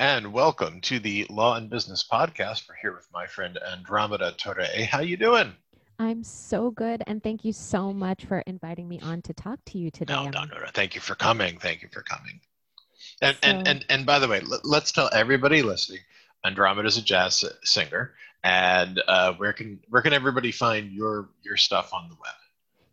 and welcome to the Law and Business Podcast. We're here with my friend Andromeda Torre. How you doing? I'm so good, and thank you so much for inviting me on to talk to you today. No, no, no, no. Thank you for coming. Thank you for coming. And so, and, and and by the way, let, us tell everybody listening, Andromeda is a jazz singer, and uh, where can where can everybody find your your stuff on the web?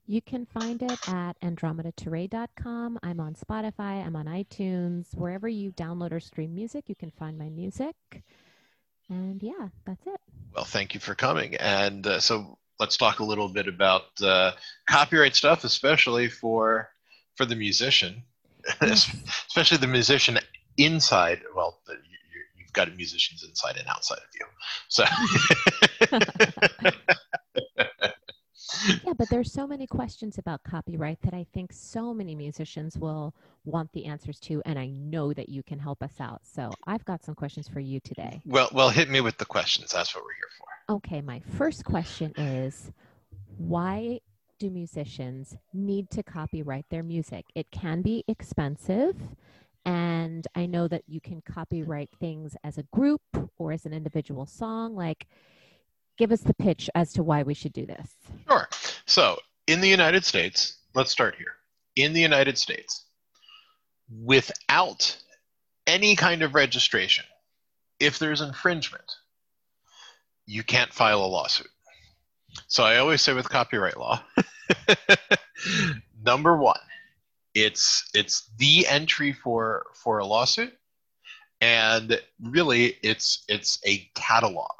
You can find it at andromedatorre.com. I'm on Spotify, I'm on iTunes. Wherever you download or stream music, you can find my music. And yeah, that's it. Well, thank you for coming. And uh, so let's talk a little bit about uh, copyright stuff, especially for for the musician, especially the musician inside. Well, the, you, you've got musicians inside and outside of you. So. but there's so many questions about copyright that I think so many musicians will want the answers to, and I know that you can help us out. So I've got some questions for you today. Well, well, hit me with the questions. That's what we're here for. Okay, my first question is, why do musicians need to copyright their music? It can be expensive. And I know that you can copyright things as a group or as an individual song. Like, give us the pitch as to why we should do this. Sure. So, in the United States, let's start here. In the United States, without any kind of registration, if there's infringement, you can't file a lawsuit. So I always say with copyright law, number one, it's it's the entry for for a lawsuit, and really it's it's a catalog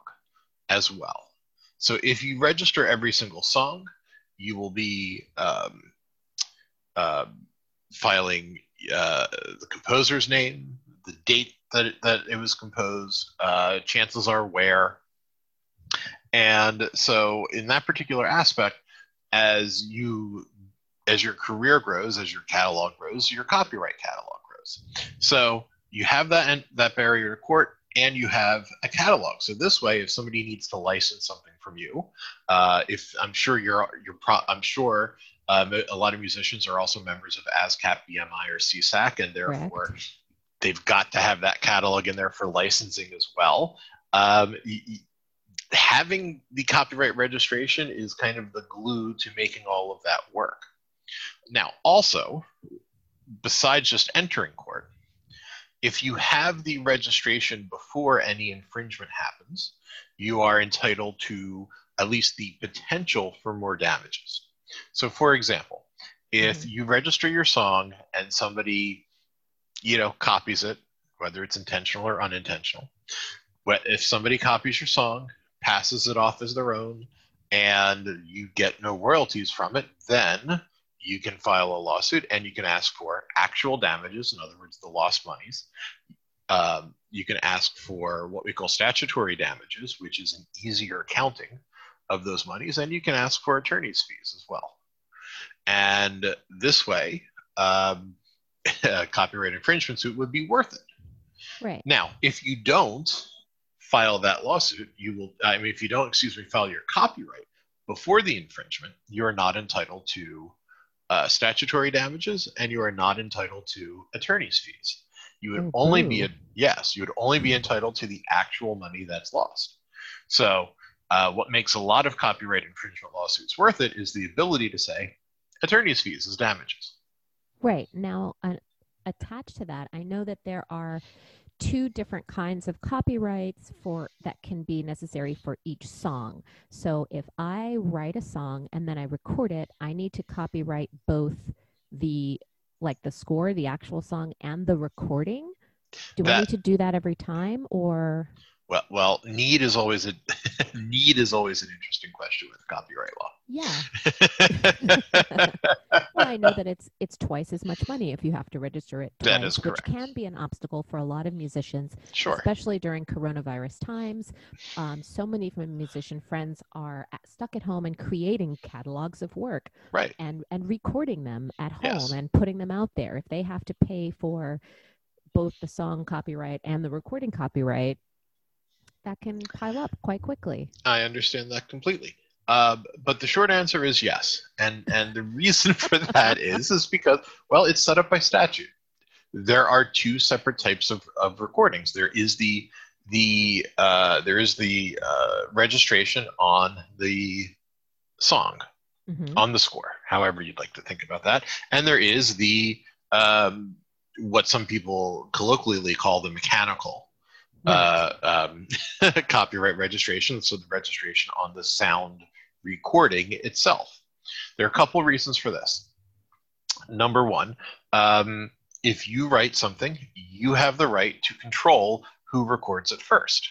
as well. So if you register every single song, you will be um, uh, filing uh, the composer's name, the date that it, that it was composed, uh, chances are where. And so in that particular aspect, as you as your career grows, as your catalog grows, your copyright catalog grows. So you have that that barrier to court and you have a catalog. So this way, if somebody needs to license something from you, uh, if I'm sure you're you're pro- I'm sure um, a lot of musicians are also members of ASCAP, BMI, or SESAC, and therefore they've got to have that catalog in there for licensing as well. Um, y- having the copyright registration is kind of the glue to making all of that work. Now, also, besides just entering court, if you have the registration before any infringement happens, you are entitled to at least the potential for more damages. So, for example, if mm-hmm. you register your song and somebody, you know, copies it, whether it's intentional or unintentional, if somebody copies your song, passes it off as their own, and you get no royalties from it, then you can file a lawsuit and you can ask for actual damages, in other words, the lost monies. Um, you can ask for what we call statutory damages, which is an easier accounting of those monies, and you can ask for attorney's fees as well. And this way, um, a copyright infringement suit would be worth it. Right. Now, if you don't file that lawsuit, you will, I mean, if you don't, excuse me, file your copyright before the infringement, you are not entitled to uh, statutory damages and you are not entitled to attorney's fees. You would oh, only be, yes, you would only be entitled to the actual money that's lost. So, uh, what makes a lot of copyright infringement lawsuits worth it is the ability to say attorney's fees as damages. Right. Now, uh, attached to that, I know that there are two different kinds of copyrights for that can be necessary for each song. So if I write a song and then I record it, I need to copyright both the like the score, the actual song and the recording. Do that, I need to do that every time or well, well, need is always a need is always an interesting question with copyright law. Yeah. well, I know that it's it's twice as much money if you have to register it. Twice, that is correct. Which can be an obstacle for a lot of musicians, sure. especially during coronavirus times. Um, so many of my musician friends are at, stuck at home and creating catalogs of work, right? And and recording them at home yes. and putting them out there. If they have to pay for both the song copyright and the recording copyright that can pile up quite quickly. I understand that completely. Uh, but the short answer is yes, and and the reason for that is is because well, it's set up by statute. there are two separate types of, of recordings. There is the the uh, there is the uh, registration on the song Mhm. on the score, however you'd like to think about that, and there is the um, what some people colloquially call the mechanical uh, um, copyright registration. So the registration on the sound recording itself. There are a couple reasons for this. Number one, um, if you write something, you have the right to control who records it first.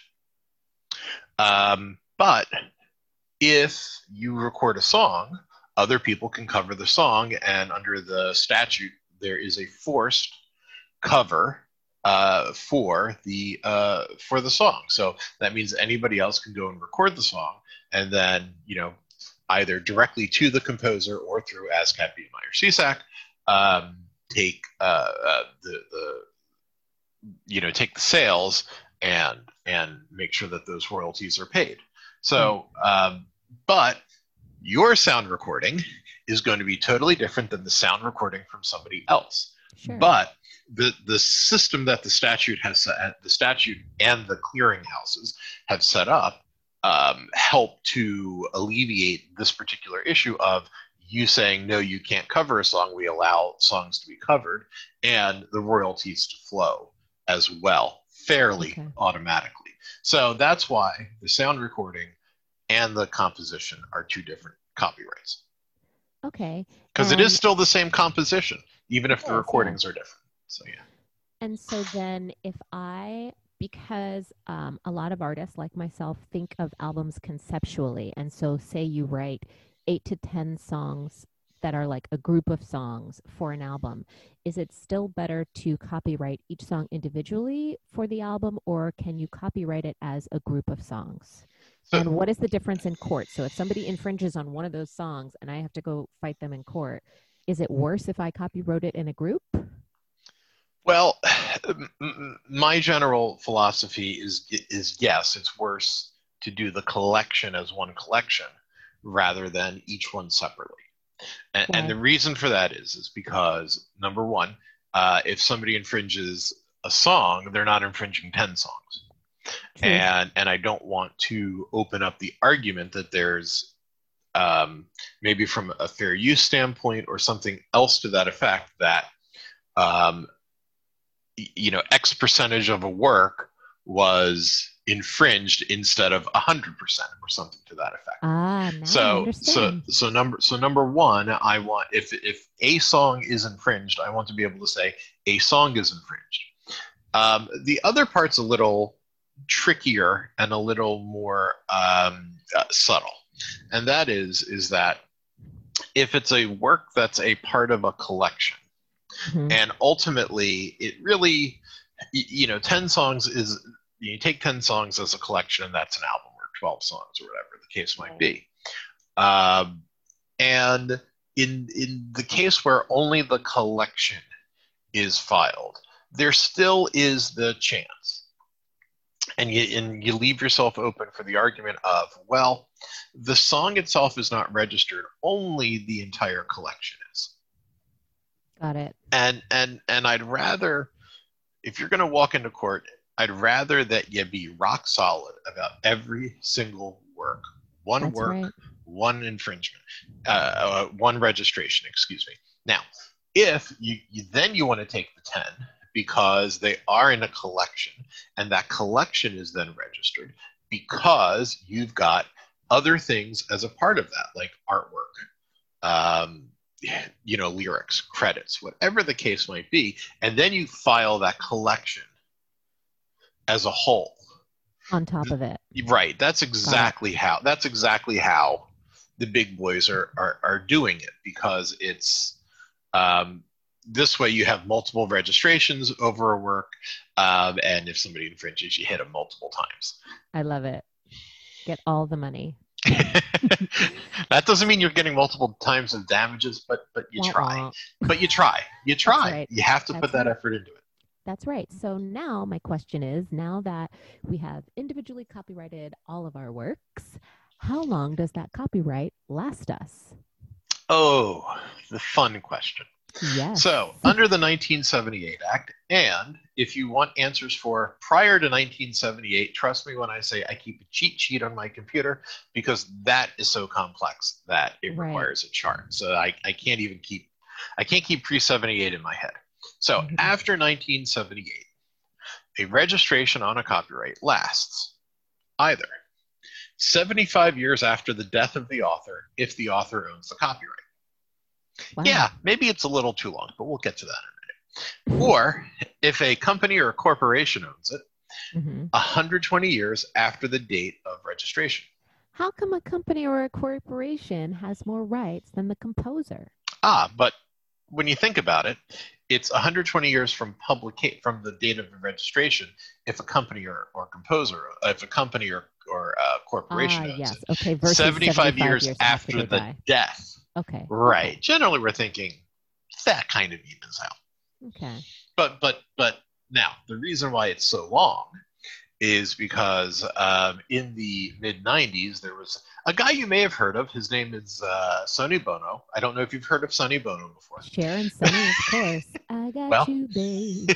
Um, but if you record a song, other people can cover the song, and under the statute, there is a forced cover uh, for the uh, for the song. So that means anybody else can go and record the song, and then you know either directly to the composer or through ASCAP BMI SESAC um, take uh, uh, the the you know take the sales and and make sure that those royalties are paid. So, um, but your sound recording is going to be totally different than the sound recording from somebody else. Sure. But the the system that the statute has set, the statute and the clearinghouses have set up um, help to alleviate this particular issue of you saying no, you can't cover a song. We allow songs to be covered and the royalties to flow as well, fairly Okay. automatically. So that's why the sound recording and the composition are two different copyrights okay. because it is still the same composition, even if the yeah. recordings are different. So yeah. And so then, if I, because um, a lot of artists like myself think of albums conceptually, and so say you write eight to 10 songs that are like a group of songs for an album, is it still better to copyright each song individually for the album, or can you copyright it as a group of songs? So- and what is the difference in court? So if somebody infringes on one of those songs and I have to go fight them in court, is it worse if I copyright it in a group? Well, my general philosophy is is yes, it's worse to do the collection as one collection rather than each one separately. And, and the reason for that is is because number one, uh, if somebody infringes a song, they're not infringing ten songs. True. and and I don't want to open up the argument that there's um, maybe from a fair use standpoint or something else to that effect that um, you know X percentage of a work was infringed instead of hundred percent or something to that effect. Ah, So so so number so number one, I want if if a song is infringed, I want to be able to say a song is infringed. Um, the other part's a little trickier and a little more um, uh, subtle, and that is is that if it's a work that's a part of a collection, Mhm. and ultimately it really you know 10 songs is you take 10 songs as a collection and that's an album or 12 songs or whatever the case might be. Um, and in in the case where only the collection is filed there still is the chance. And you and you leave yourself open for the argument of well the song itself is not registered only the entire collection is Got it. and and and I'd rather if you're going to walk into court, I'd rather that you be rock solid about every single work, one That's work, right. one infringement, uh, uh, one registration. Excuse me. Now, if you, you then you want to take the ten because they are in a collection, and that collection is then registered because you've got other things as a part of that, like artwork. Um, you know, lyrics, credits, whatever the case might be, and then you file that collection as a whole. On top of it. Right. That's exactly how. That's exactly how the big boys are are, are doing it because it's um, this way you have multiple registrations over a work, um, and if somebody infringes, you hit them multiple times. I love it. Get all the money. that doesn't mean you're getting multiple times of damages, but but you Wah, try. wah. But you try. You try. right. You have to put that right. effort into it. That's right. So now my question is now that we have individually copyrighted all of our works, how long does that copyright last us? Oh, the fun question. Yes. So, under the 1978 Act, and if you want answers for prior to 1978, trust me when I say I keep a cheat sheet on my computer because that is so complex that it Right. requires a chart. So I, I can't even keep I can't keep pre 78 in my head. So Mhm. after 1978, a registration on a copyright lasts either 75 years after the death of the author if the author owns the copyright. Wow. Yeah, maybe it's a little too long, but we'll get to that in a minute. Or if a company or a corporation owns it, Mhm. 120 years after the date of registration. How come a company or a corporation has more rights than the composer? Ah, but when you think about it, it's 120 years from publica- from the date of registration if a company or, or composer, if a company or, or uh, corporation ah, owns yes. it. Okay. Versus 75, years, after, they the die. death. Okay. Right. Generally, we're thinking that kind of evens out. Okay. but but but now the reason why it's so long is because um, in the mid 90s there was a guy you may have heard of his name is uh, sonny bono i don't know if you've heard of sonny bono before Sharon Sonny, of course. I got Well. you, babe.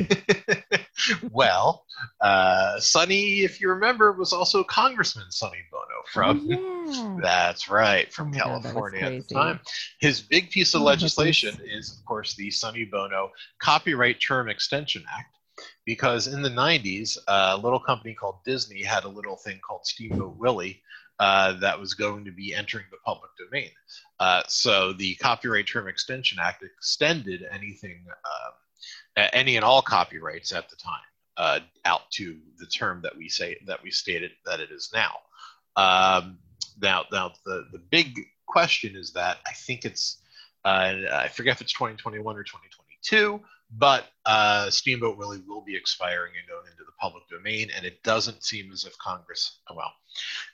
well uh, sonny if you remember was also congressman sonny bono from oh, yeah. That's right, from Oh my God, California at the time. His big piece of Oh, that was- legislation is, of course, the Sonny Bono Copyright Term Extension Act, because in the 90s, a little company called Disney had a little thing called Steamboat Willie uh, that was going to be entering the public domain. Uh, so the Copyright Term Extension Act extended anything, um, any and all copyrights at the time. Uh, out to the term that we say that we stated that it is now. Um, now, now the, the big question is that I think it's uh, I forget if it's 2021 or 2022, but uh, Steamboat Willie will be expiring and going into the public domain, and it doesn't seem as if Congress, oh, well,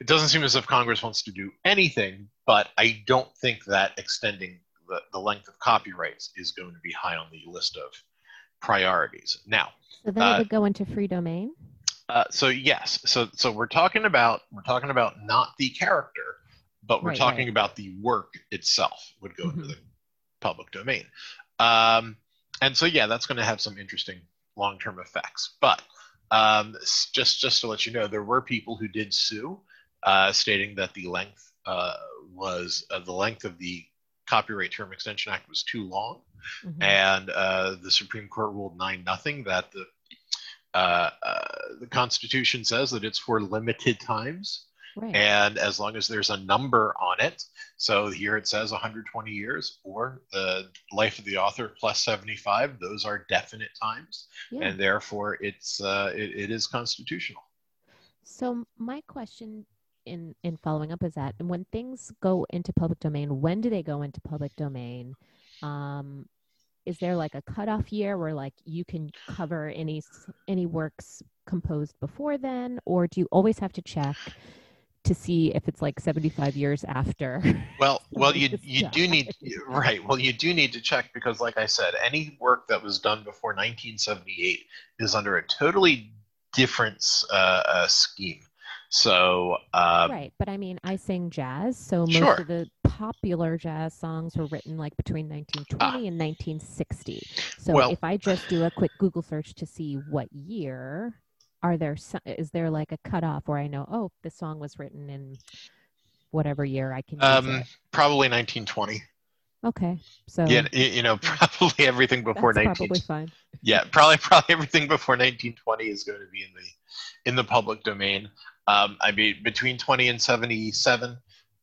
it doesn't seem as if Congress wants to do anything. But I don't think that extending the, the length of copyrights is going to be high on the list of priorities. Now, So then uh, it would go into free domain. uh, so yes, so so we're talking about we're talking about not the character, but we're Right, talking right. about the work itself would go into Mhm. the public domain. Um, and so yeah, that's going to have some interesting long-term effects. But um, just just to let you know, there were people who did sue, uh, stating that the length uh, was uh, the length of the Copyright Term Extension Act was too long Mhm. and uh, the Supreme Court ruled nine nothing that the uh, uh, the Constitution says that it's for limited times, Right. and as long as there's a number on it, so here it says 120 years or the life of the author plus 75, those are definite times, yeah. and therefore it's uh, it, it is constitutional. So my question in in following up is that when things go into public domain, when do they go into public domain? Um, is there like a cutoff year where like you can cover any any works composed before then, or do you always have to check to see if it's like seventy five years after? Well, well, you you do need right. Well, you do need to check because, like I said, any work that was done before 1978 is under a totally different uh, uh, scheme. So, um, right, but I mean, I sing jazz, so most Sure. of the popular jazz songs were written like between 1920 and 1960. So Well- if I just do a quick Google search to see what year, are there is there like a cutoff where I know, oh, this song was written in whatever year I can um, probably 1920. Okay, so Yeah, you, know, probably everything before that's 19. probably fine. Yeah, probably probably everything before 1920 is going to be in the in the public domain. Um, I mean, between 20 and 77,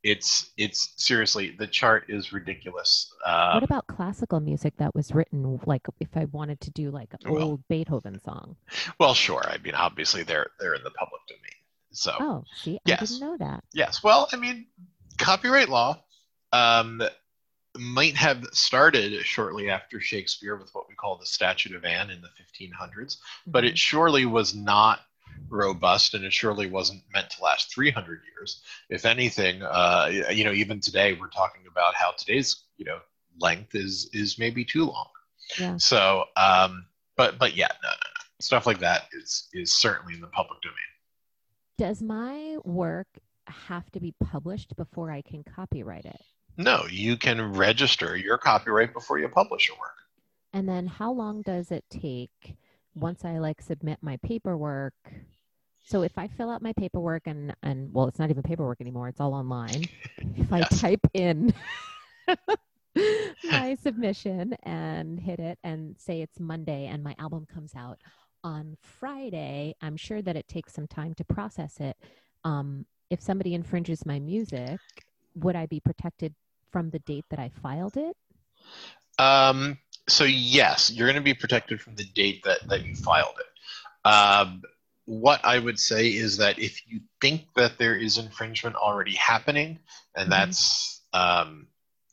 it's it's seriously the chart is ridiculous. Um, what about classical music that was written like if I wanted to do like an Well- old Beethoven song? Well, sure. I mean, obviously they're they're in the public domain. So Oh, see, I Yes. didn't know that. yes. Well, I mean, copyright law um, might have started shortly after Shakespeare with what we call the Statute of Anne in the 1500s, but Mhm. it surely was not robust and it surely wasn't meant to last 300 years. If anything, uh, you know, even today we're talking about how today's you know length is is maybe too long. Yeah. So, um, but but yeah, no, no, no. Stuff like that is is certainly in the public domain. Does my work have to be published before I can copyright it? No, you can register your copyright before you publish your work. And then how long does it take once I like submit my paperwork? So if I fill out my paperwork and and well, it's not even paperwork anymore; it's all online. If I Yes. type in my submission and hit it and say it's Monday and my album comes out on Friday, I'm sure that it takes some time to process it. Um, if somebody infringes my music, would I be protected from the date that I filed it? Um, so yes, you're going to be protected from the date that, that you filed it. Um, what I would say is that if you think that there is infringement already happening, and Mhm. that's um,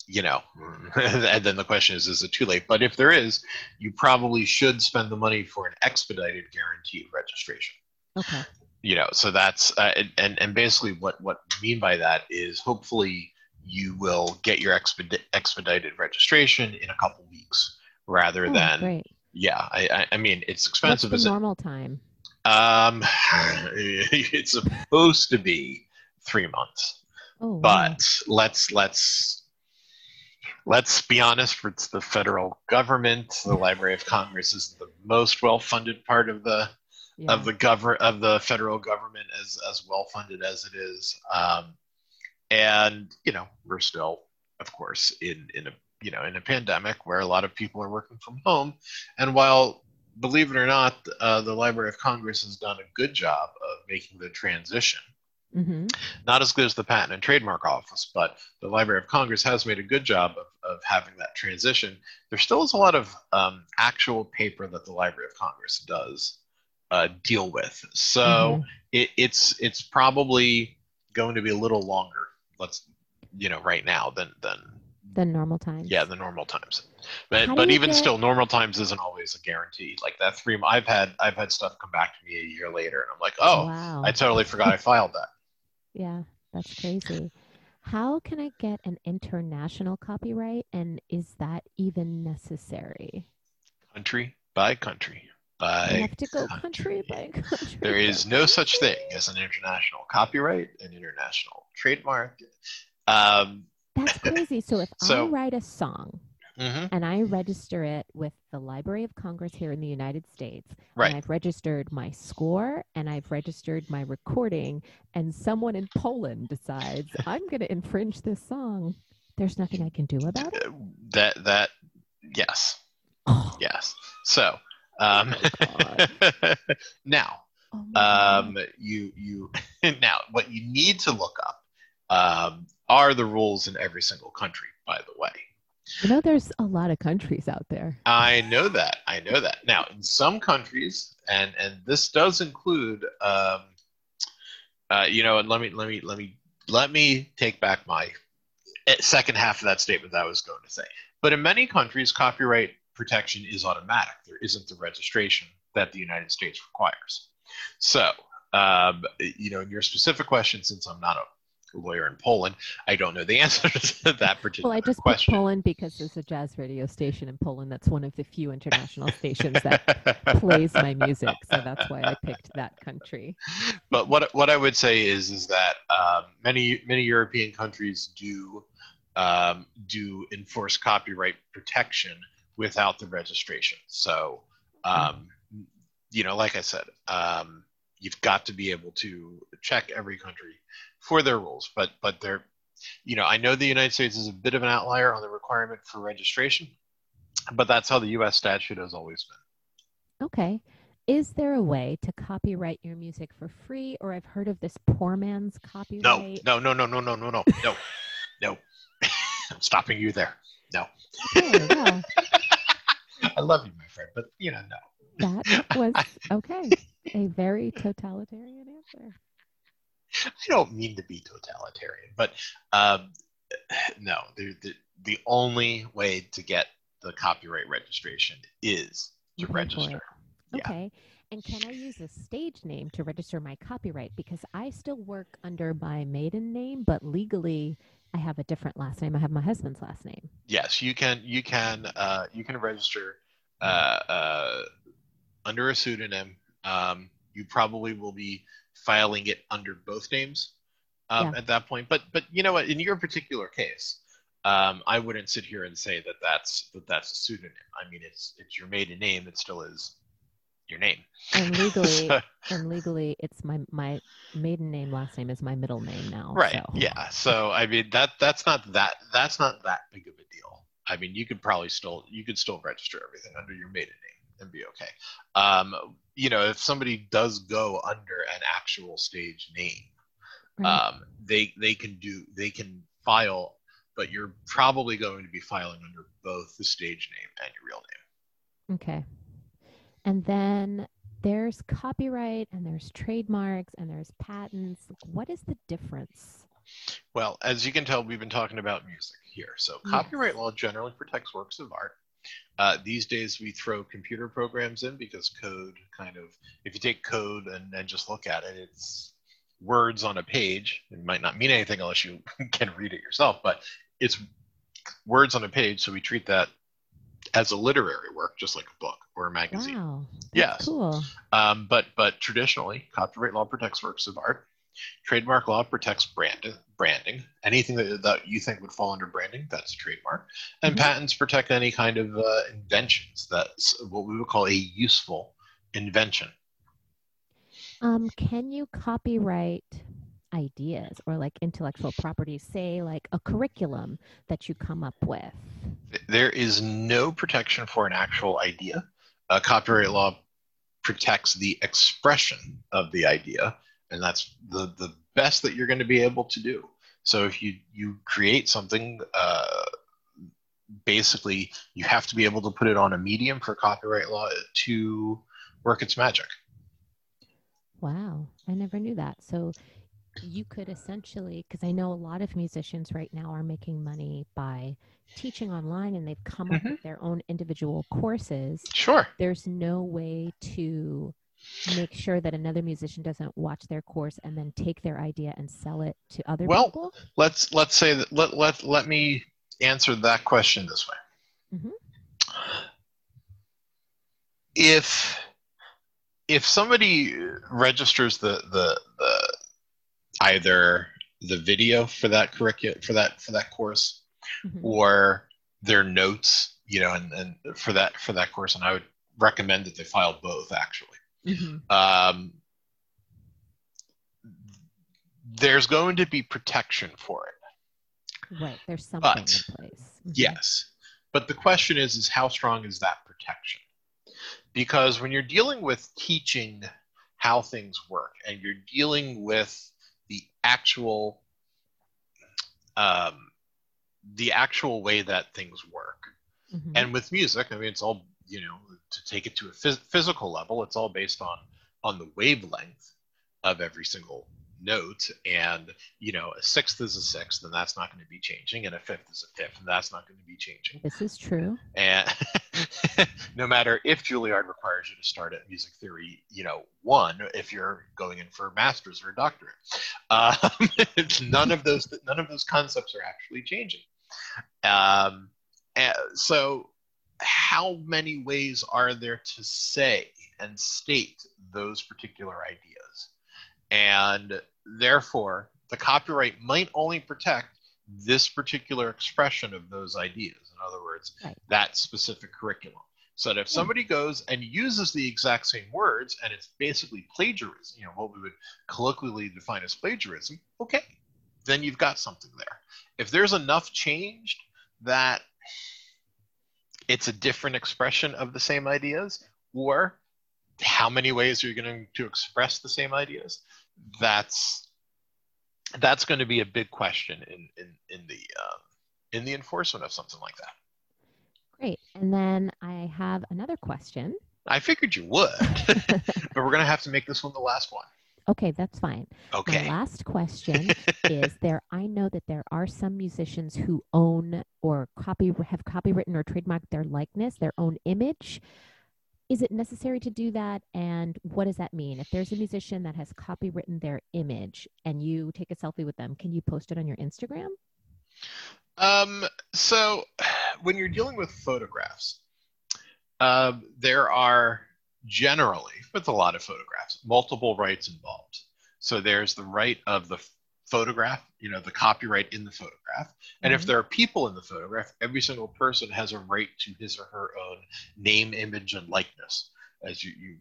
you know, and then the question is, is it too late? But if there is, you probably should spend the money for an expedited guaranteed registration Okay. you know so that's uh, and- and and basically what what we mean by that is hopefully you will get your expedi- expedited registration in a couple weeks rather Oh, than great. yeah I, I mean it's What's expensive the as it normal time? um it's supposed to be three months Oh, wow. but let's let's let's be honest it's the federal government the library of congress is the most well-funded part of the yeah. of the govern of the federal government as as well funded as it is um, and you know we're still of course in in a you know in a pandemic where a lot of people are working from home. And while believe it or not uh, the library of congress has done a good job of making the transition hmm not as good as the patent and trademark office but the library of congress has made a good job of, of having that transition. There still is a lot of um, actual paper that the library of congress does uh, deal with. So Mhm. it, it's it's probably going to be a little longer let's you know right now than than The normal times. yeah the normal times but How but even get- still normal times isn't always a guarantee like that three i've had i've had stuff come back to me a year later and i'm like oh wow. i totally forgot i filed that Yeah, that's crazy. How can I get an international copyright and is that even necessary? country by country by have to go country by country. there is no such thing as an international copyright an international trademark um, That's crazy. So if So- I write a song mhm, and I register it with the Library of Congress here in the United States, right and I've registered my score and I've registered my recording, and someone in Poland decides I'm going to infringe this song, there's nothing I can do about it. Uh, that that yes Oh, yes so um, God. now oh um, you you now what you need to look up um, are the rules in every single country by the way you know, there's a lot of countries out there. I know that. I know that. Now, in some countries, and and this does include, um, uh, you know, and let me let me let me let me take back my eh, second half of that statement that I was going to say. But in many countries, copyright protection is automatic. There isn't the registration that the United States requires. So, um, you know, in your specific question, since I'm not a lawyer in Poland, I don't know the answer to that particular Well, I just question. picked Poland because there's a jazz radio station in Poland that's one of the few international stations that plays my music. So that's why I picked that country. but what what I would say is is that um, many many European countries do um, do enforce copyright protection without the registration. So um, you know, like I said, um, you've got to be able to check every country for their rules. But but they're you know, I know the United States is a bit of an outlier on the requirement for registration, but that's how the U.S. statute has always been. Okay. Is there a way to copyright your music for free? Or I've heard of this poor man's copyright. no, no, no, no, no, no, no, no, no. I'm stopping you there. No. Okay, well, I love you, my friend, but you know, no. that was okay. A very totalitarian answer. I don't mean to be totalitarian, but um, no, the, the the only way to get the copyright registration is to You register. Yeah. Okay. And can I use a stage name to register my copyright? Because I still work under my maiden name, but legally I have a different last name. I have my husband's last name. Yes, you can. You can. Uh, you can register uh, uh, under a pseudonym. Um, you probably will be filing it under both names um, Yeah. at that point. But but you know what? In your particular case, um, I wouldn't sit here and say that that's that that's a pseudonym. I mean, it's it's your maiden name. It still is your name. And legally, so, and legally, it's my my maiden name, last name is my middle name now. Right. So. Yeah. So I mean that that's not that that's not that big of a deal. I mean, you could probably still you could still register everything under your maiden name and be okay. Um, you know, if somebody does go under an actual stage name, right. um, they they can do they can file, but you're probably going to be filing under both the stage name and your real name. Okay. And then there's copyright and there's trademarks and there's patents. What is the difference? Well, as you can tell, we've been talking about music here. So, copyright yes. law generally protects works of art. Uh, these days, we throw computer programs in because code kind of, if you take code and, and just look at it, it's words on a page. It might not mean anything unless you can read it yourself, but it's words on a page. So, we treat that as a literary work, just like a book or a magazine. Wow. Yes. Cool. Um, but but traditionally, copyright law protects works of art. Trademark law protects brand, branding. Anything that, that you think would fall under branding, that's a trademark. And mm-hmm. patents protect any kind of uh, inventions. That's what we would call a useful invention. Um, can you copyright ideas or like intellectual property, say like a curriculum that you come up with? There is no protection for an actual idea. Uh, copyright law protects the expression of the idea, and that's the, the best that you're going to be able to do. So if you, you create something, uh, basically you have to be able to put it on a medium for copyright law to work its magic. Wow, I never knew that. So you could essentially because i know a lot of musicians right now are making money by teaching online and they've come mm-hmm. up with their own individual courses sure there's no way to make sure that another musician doesn't watch their course and then take their idea and sell it to other well, people let's let's say that let, let, let me answer that question this way mm-hmm. if if somebody registers the the the either the video for that curriculum for that for that course mm-hmm. or their notes you know and, and for that for that course and i would recommend that they file both actually mm-hmm. um, there's going to be protection for it right there's something but, in place mm-hmm. yes but the question is is how strong is that protection because when you're dealing with teaching how things work and you're dealing with the actual um, the actual way that things work. Mm-hmm. And with music, I mean, it's all you know to take it to a phys- physical level. It's all based on on the wavelength of every single note. And you know a sixth is a sixth and that's not going to be changing and a fifth is a fifth and that's not going to be changing. This is true. And no matter if juilliard requires you to start at music theory you know one if you're going in for a master's or a doctorate um, none of those none of those concepts are actually changing. Um, so how many ways are there to say and state those particular ideas? And therefore the copyright might only protect this particular expression of those ideas. In other words right. that specific curriculum. So that if somebody goes and uses the exact same words and it's basically plagiarism you know what we would colloquially define as plagiarism okay then you've got something there. If there's enough changed that it's a different expression of the same ideas or how many ways are you going to express the same ideas that's that's going to be a big question in in, in the um, in the enforcement of something like that. Great. And then I have another question. I figured you would, but we're going to have to make this one the last one. Okay, that's fine. Okay. My last question is there I know that there are some musicians who own or copy have copywritten or trademarked their likeness, their own image is it necessary to do that and what does that mean if there's a musician that has copywritten their image and you take a selfie with them can you post it on your instagram um, so when you're dealing with photographs uh, there are generally with a lot of photographs multiple rights involved so there's the right of the photograph, you know, the copyright in the photograph. And if Mhm. there are people in the photograph, every single person has a right to his or her own name, image, and likeness, as you, you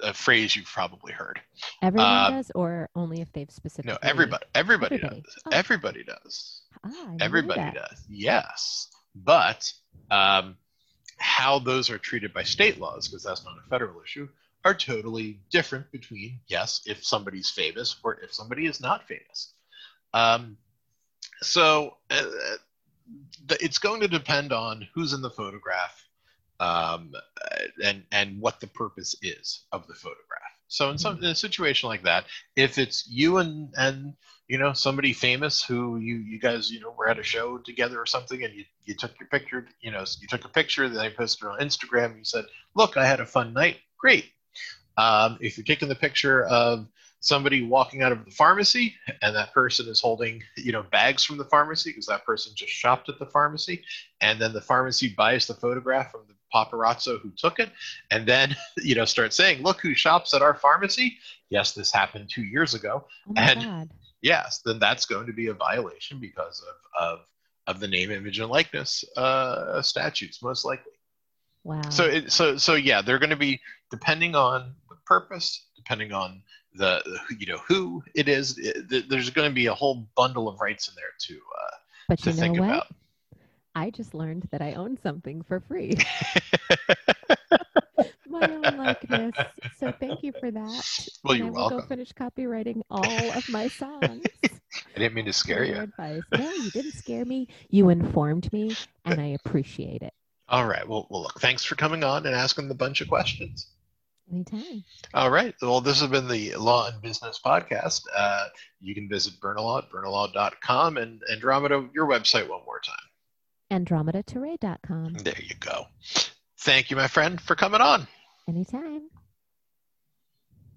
a phrase you've probably heard. Everyone uh, does, or only if they've specifically. No, everybody, everybody, Everybody. does. Oh. Everybody does. Ah, I didn't know Everybody does. Yes, but um, how those are treated by state laws, because that's not a federal issue, are totally different between yes, if somebody's famous or if somebody is not famous. Um, so uh, the, it's going to depend on who's in the photograph um, and and what the purpose is of the photograph. So in some in a situation like that, if it's you and and you know somebody famous who you you guys you know were at a show together or something, and you you took your picture, you know you took a picture, then you posted it on Instagram, and you said, "Look, I had a fun night." Great. Um, if you're taking the picture of somebody walking out of the pharmacy and that person is holding you know bags from the pharmacy because that person just shopped at the pharmacy and then the pharmacy buys the photograph from the paparazzo who took it and then you know start saying look who shops at our pharmacy. Yes this happened two years ago. Oh And- god. yes then that's going to be a violation because of of, of the name image and likeness uh, statutes most likely. Wow. so it, so so yeah they're going to be depending on the purpose depending on the you know who it is it, th- there's going to be a whole bundle of rights in there to uh, but to think about I just learned that I own something for free. My own likeness. So thank you for that. well and you're I will go finish copywriting all of my songs. i didn't mean to scare you advice. No, you didn't scare me. You informed me, and I appreciate it. all right well, well look thanks for coming on and asking the bunch of questions Anytime. all right well this has been the law and business podcast uh, you can visit burnalaw at burnalaw.com and andromeda your website one more time AndromedaTorre.com. there you go thank you my friend for coming on Anytime.